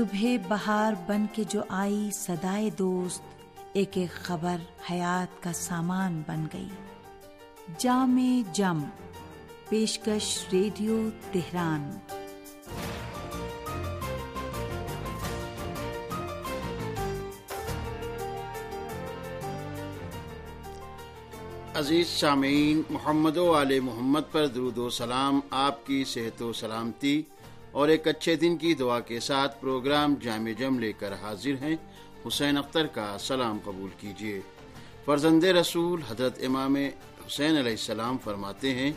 صبح بہار بن کے جو آئی سدائے دوست، ایک ایک خبر حیات کا سامان بن گئی۔ جام جم، پیشکش ریڈیو تہران۔ عزیز سامعین، محمد و علیہ محمد پر درود و سلام۔ آپ کی صحت و سلامتی۔ اور ایک اچھے دن کی دعا کے ساتھ پروگرام جامع جم لے کر حاضر ہیں۔ حسین اختر کا سلام قبول کیجیے۔ فرزند رسول حضرت امام حسین علیہ السلام فرماتے ہیں،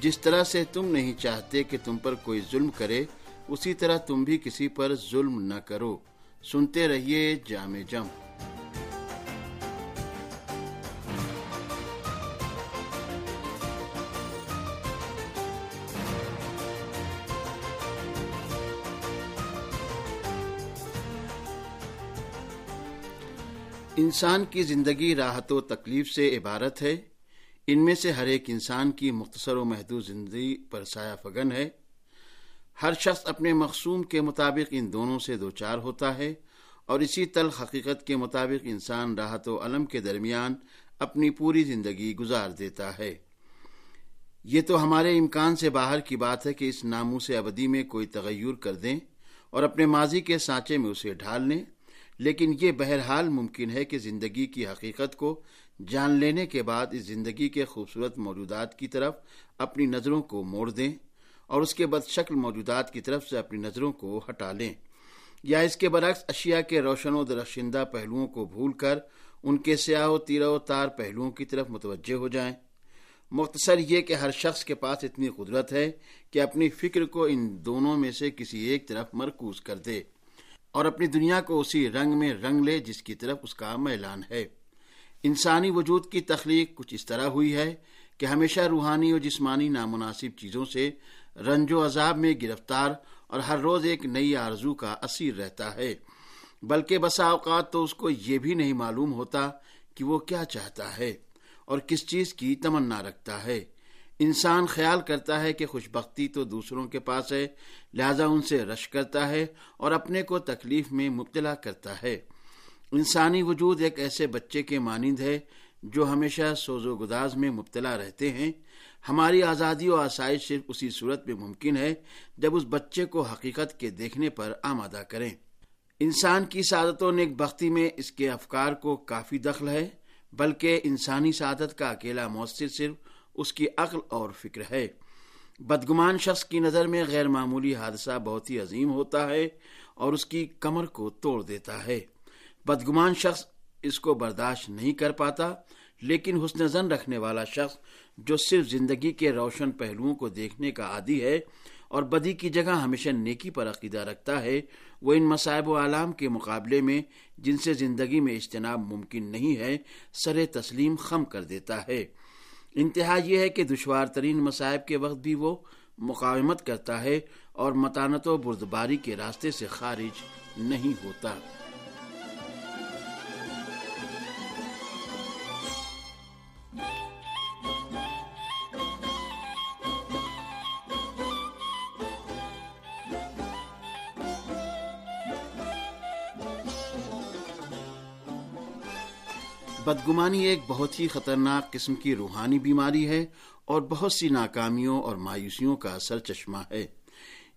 جس طرح سے تم نہیں چاہتے کہ تم پر کوئی ظلم کرے، اسی طرح تم بھی کسی پر ظلم نہ کرو۔ سنتے رہیے جامع جم۔ انسان کی زندگی راحت و تکلیف سے عبارت ہے۔ ان میں سے ہر ایک انسان کی مختصر و محدود زندگی پر سایہ فگن ہے۔ ہر شخص اپنے مقصوم کے مطابق ان دونوں سے دو چار ہوتا ہے اور اسی تل حقیقت کے مطابق انسان راحت و علم کے درمیان اپنی پوری زندگی گزار دیتا ہے۔ یہ تو ہمارے امکان سے باہر کی بات ہے کہ اس ناموں سے ابدی میں کوئی تغیر کر دیں اور اپنے ماضی کے سانچے میں اسے ڈھال لیں۔ لیکن یہ بہرحال ممکن ہے کہ زندگی کی حقیقت کو جان لینے کے بعد اس زندگی کے خوبصورت موجودات کی طرف اپنی نظروں کو موڑ دیں اور اس کے بد شکل موجودات کی طرف سے اپنی نظروں کو ہٹا لیں، یا اس کے برعکس اشیاء کے روشن و درخشندہ پہلوؤں کو بھول کر ان کے سیاہ و تیرہ و تار پہلوؤں کی طرف متوجہ ہو جائیں۔ مختصر یہ کہ ہر شخص کے پاس اتنی قدرت ہے کہ اپنی فکر کو ان دونوں میں سے کسی ایک طرف مرکوز کر دے۔ اور اپنی دنیا کو اسی رنگ میں رنگ لے جس کی طرف اس کا میلان ہے۔ انسانی وجود کی تخلیق کچھ اس طرح ہوئی ہے کہ ہمیشہ روحانی اور جسمانی نامناسب چیزوں سے رنج و عذاب میں گرفتار اور ہر روز ایک نئی آرزو کا اسیر رہتا ہے۔ بلکہ بسا اوقات تو اس کو یہ بھی نہیں معلوم ہوتا کہ وہ کیا چاہتا ہے اور کس چیز کی تمنا رکھتا ہے۔ انسان خیال کرتا ہے کہ خوش بختی تو دوسروں کے پاس ہے، لہذا ان سے رش کرتا ہے اور اپنے کو تکلیف میں مبتلا کرتا ہے۔ انسانی وجود ایک ایسے بچے کے مانند ہے جو ہمیشہ سوز و گداز میں مبتلا رہتے ہیں۔ ہماری آزادی و آسائش صرف اسی صورت میں ممکن ہے جب اس بچے کو حقیقت کے دیکھنے پر آمادہ کریں۔ انسان کی سعادت و نیک بختی میں اس کے افکار کو کافی دخل ہے، بلکہ انسانی سعادت کا اکیلا مؤثر صرف اس کی عقل اور فکر ہے۔ بدگمان شخص کی نظر میں غیر معمولی حادثہ بہت ہی عظیم ہوتا ہے اور اس کی کمر کو توڑ دیتا ہے۔ بدگمان شخص اس کو برداشت نہیں کر پاتا، لیکن حسن زن رکھنے والا شخص جو صرف زندگی کے روشن پہلوؤں کو دیکھنے کا عادی ہے اور بدی کی جگہ ہمیشہ نیکی پر عقیدہ رکھتا ہے، وہ ان مصائب و عالم کے مقابلے میں جن سے زندگی میں اجتناب ممکن نہیں ہے، سر تسلیم خم کر دیتا ہے۔ انتہا یہ ہے کہ دشوار ترین مصائب کے وقت بھی وہ مقاومت کرتا ہے اور متانت و بردباری کے راستے سے خارج نہیں ہوتا۔ بدگمانی ایک بہت ہی خطرناک قسم کی روحانی بیماری ہے اور بہت سی ناکامیوں اور مایوسیوں کا سر چشمہ ہے۔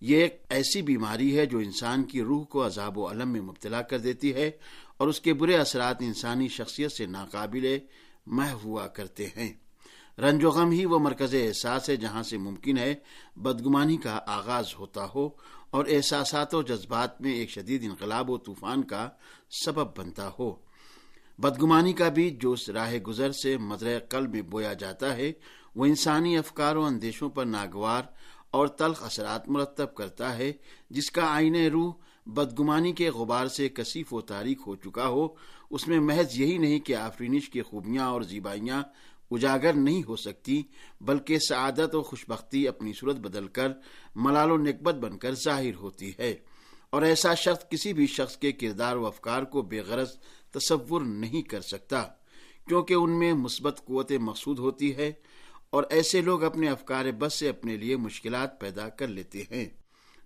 یہ ایک ایسی بیماری ہے جو انسان کی روح کو عذاب و علم میں مبتلا کر دیتی ہے اور اس کے برے اثرات انسانی شخصیت سے ناقابل مح ہوا کرتے ہیں۔ رنج و غم ہی وہ مرکز احساس ہے جہاں سے ممکن ہے بدگمانی کا آغاز ہوتا ہو اور احساسات و جذبات میں ایک شدید انقلاب و طوفان کا سبب بنتا ہو۔ بدگمانی کا بیج جو اس راہ گزر سے مدر قلب میں بویا جاتا ہے، وہ انسانی افکار و اندیشوں پر ناگوار اور تلخ اثرات مرتب کرتا ہے، جس کا آئین روح بدگمانی کے غبار سے کثیف و تاریخ ہو چکا ہو۔ اس میں محض یہی نہیں کہ آفرینش کی خوبیاں اور زیبائیاں اجاگر نہیں ہو سکتی، بلکہ سعادت و خوشبختی اپنی صورت بدل کر ملال و نکبت بن کر ظاہر ہوتی ہے۔ اور ایسا شخص کسی بھی شخص کے کردار و افکار کو بے غرض تصور نہیں کر سکتا، کیونکہ ان میں مثبت قوت مقصود ہوتی ہے اور ایسے لوگ اپنے افکار بس سے اپنے لیے مشکلات پیدا کر لیتے ہیں۔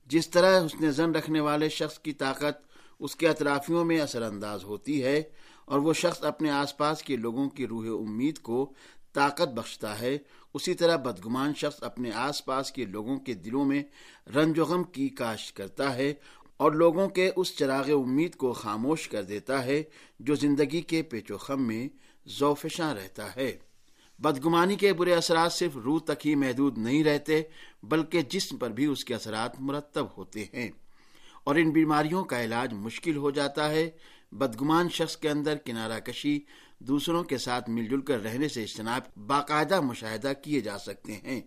جس طرح حسن زن رکھنے والے شخص کی طاقت اس کے اطرافیوں میں اثر انداز ہوتی ہے اور وہ شخص اپنے آس پاس کے لوگوں کی روح امید کو طاقت بخشتا ہے، اسی طرح بدگمان شخص اپنے آس پاس کے لوگوں کے دلوں میں رنج و غم کی کاشت کرتا ہے اور لوگوں کے اس چراغ امید کو خاموش کر دیتا ہے جو زندگی کے پیچ و خم میں ذوفشاں رہتا ہے۔ بدگمانی کے برے اثرات صرف روح تک ہی محدود نہیں رہتے، بلکہ جسم پر بھی اس کے اثرات مرتب ہوتے ہیں۔ اور ان بیماریوں کا علاج مشکل ہو جاتا ہے۔ بدگمان شخص کے اندر کنارہ کشی دوسروں کے ساتھ مل جل کر رہنے سے اجتناب باقاعدہ مشاہدہ کیے جا سکتے ہیں۔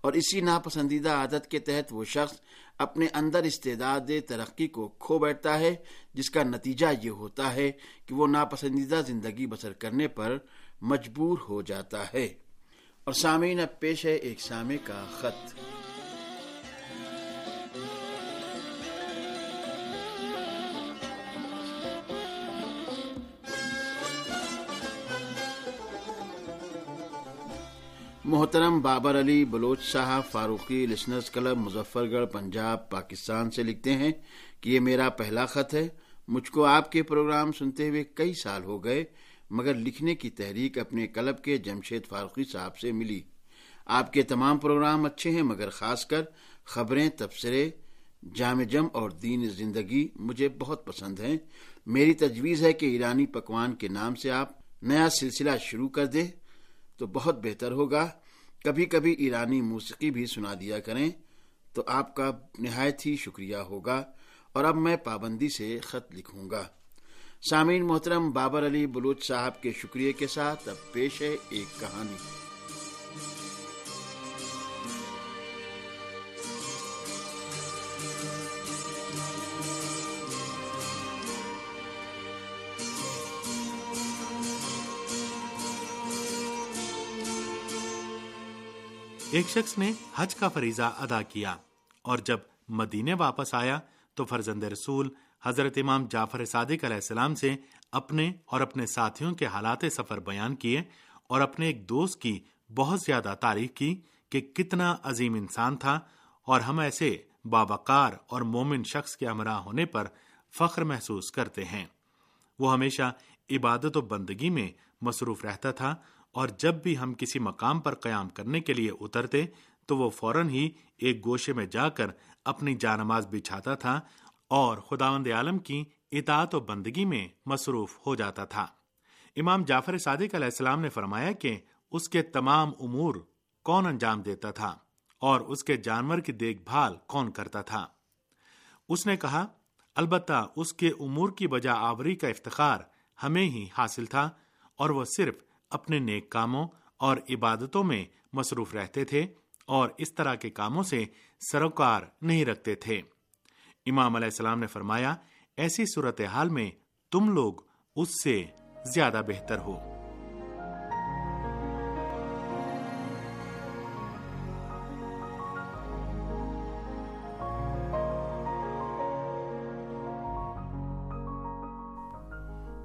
اور اسی ناپسندیدہ عادت کے تحت وہ شخص اپنے اندر استعداد ترقی کو کھو بیٹھتا ہے، جس کا نتیجہ یہ ہوتا ہے کہ وہ ناپسندیدہ زندگی بسر کرنے پر مجبور ہو جاتا ہے۔ اور سامعین، اب پیش ہے ایک سامع کا خط۔ محترم بابر علی بلوچ صاحب فاروقی لسنرز کلب مظفر گڑھ پنجاب، پاکستان سے لکھتے ہیں کہ یہ میرا پہلا خط ہے۔ مجھ کو آپ کے پروگرام سنتے ہوئے کئی سال ہو گئے، مگر لکھنے کی تحریک اپنے کلب کے جمشید فاروقی صاحب سے ملی۔ آپ کے تمام پروگرام اچھے ہیں، مگر خاص کر خبریں، تبصرے، جامع جم اور دین زندگی مجھے بہت پسند ہیں۔ میری تجویز ہے کہ ایرانی پکوان کے نام سے آپ نیا سلسلہ شروع کر دیں۔ تو بہت بہتر ہوگا۔ کبھی کبھی ایرانی موسیقی بھی سنا دیا کریں تو آپ کا نہایت ہی شکریہ ہوگا۔ اور اب میں پابندی سے خط لکھوں گا۔ سامعین محترم، بابر علی بلوچ صاحب کے شکریہ کے ساتھ اب پیش ہے ایک کہانی۔ ایک شخص نے حج کا فریضہ ادا کیا اور جب مدینے واپس آیا تو فرزند رسول حضرت امام جعفر صادق علیہ السلام سے اپنے اور اپنے ساتھیوں کے حالات سفر بیان کیے اور اپنے ایک دوست کی بہت زیادہ تعریف کی کہ کتنا عظیم انسان تھا اور ہم ایسے بابکار اور مومن شخص کے امراء ہونے پر فخر محسوس کرتے ہیں۔ وہ ہمیشہ عبادت و بندگی میں مصروف رہتا تھا اور جب بھی ہم کسی مقام پر قیام کرنے کے لیے اترتے، تو وہ فوراً ہی ایک گوشے میں جا کر اپنی جانماز بچھاتا تھا اور خداوند عالم کی اطاعت و بندگی میں مصروف ہو جاتا تھا۔ امام جعفر صادق علیہ السلام نے فرمایا کہ اس کے تمام امور کون انجام دیتا تھا اور اس کے جانور کی دیکھ بھال کون کرتا تھا۔ اس نے کہا، البتہ اس کے امور کی بجا آوری کا افتخار ہمیں ہی حاصل تھا اور وہ صرف اپنے نیک کاموں اور عبادتوں میں مصروف رہتے تھے اور اس طرح کے کاموں سے سروکار نہیں رکھتے تھے۔ امام علیہ السلام نے فرمایا، ایسی صورتحال میں تم لوگ اس سے زیادہ بہتر ہو۔